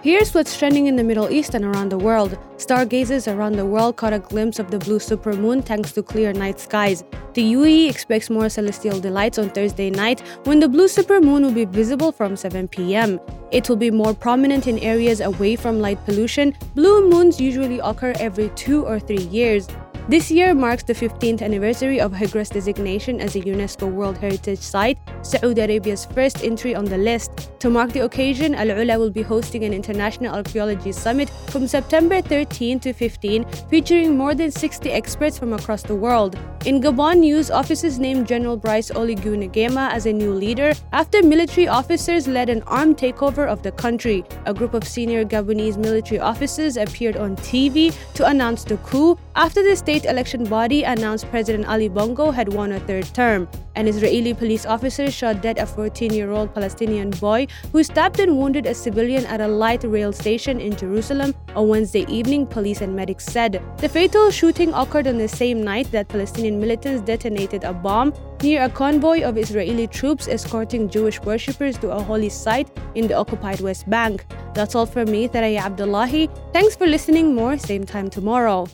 Here's what's trending in the Middle East and around the world. Stargazers around the world caught a glimpse of the blue supermoon thanks to clear night skies. The UAE expects more celestial delights on Thursday night when the blue supermoon will be visible from 7 p.m. It will be more prominent in areas away from light pollution. Blue moons usually occur every two or three years. This year marks the 15th anniversary of Hegra's designation as a UNESCO World Heritage Site, Saudi Arabia's first entry on the list. To mark the occasion, Al Ula will be hosting an international archaeology summit from September 13 to 15, featuring more than 60 experts from across the world. In Gabon news, officers named General Brice Oligui Nguema as a new leader after military officers led an armed takeover of the country. A group of senior Gabonese military officers appeared on TV to announce the coup after the state election body announced President Ali Bongo had won a third term. An Israeli police officer shot dead a 14 year old Palestinian boy who stabbed and wounded a civilian at a light rail station in Jerusalem on Wednesday evening, police and medics said. The fatal shooting occurred on the same night that Palestinian militants detonated a bomb near a convoy of Israeli troops escorting Jewish worshippers to a holy site in the occupied West Bank. That's all from me, Thoraya Abdullahi. Thanks for listening. More same time tomorrow.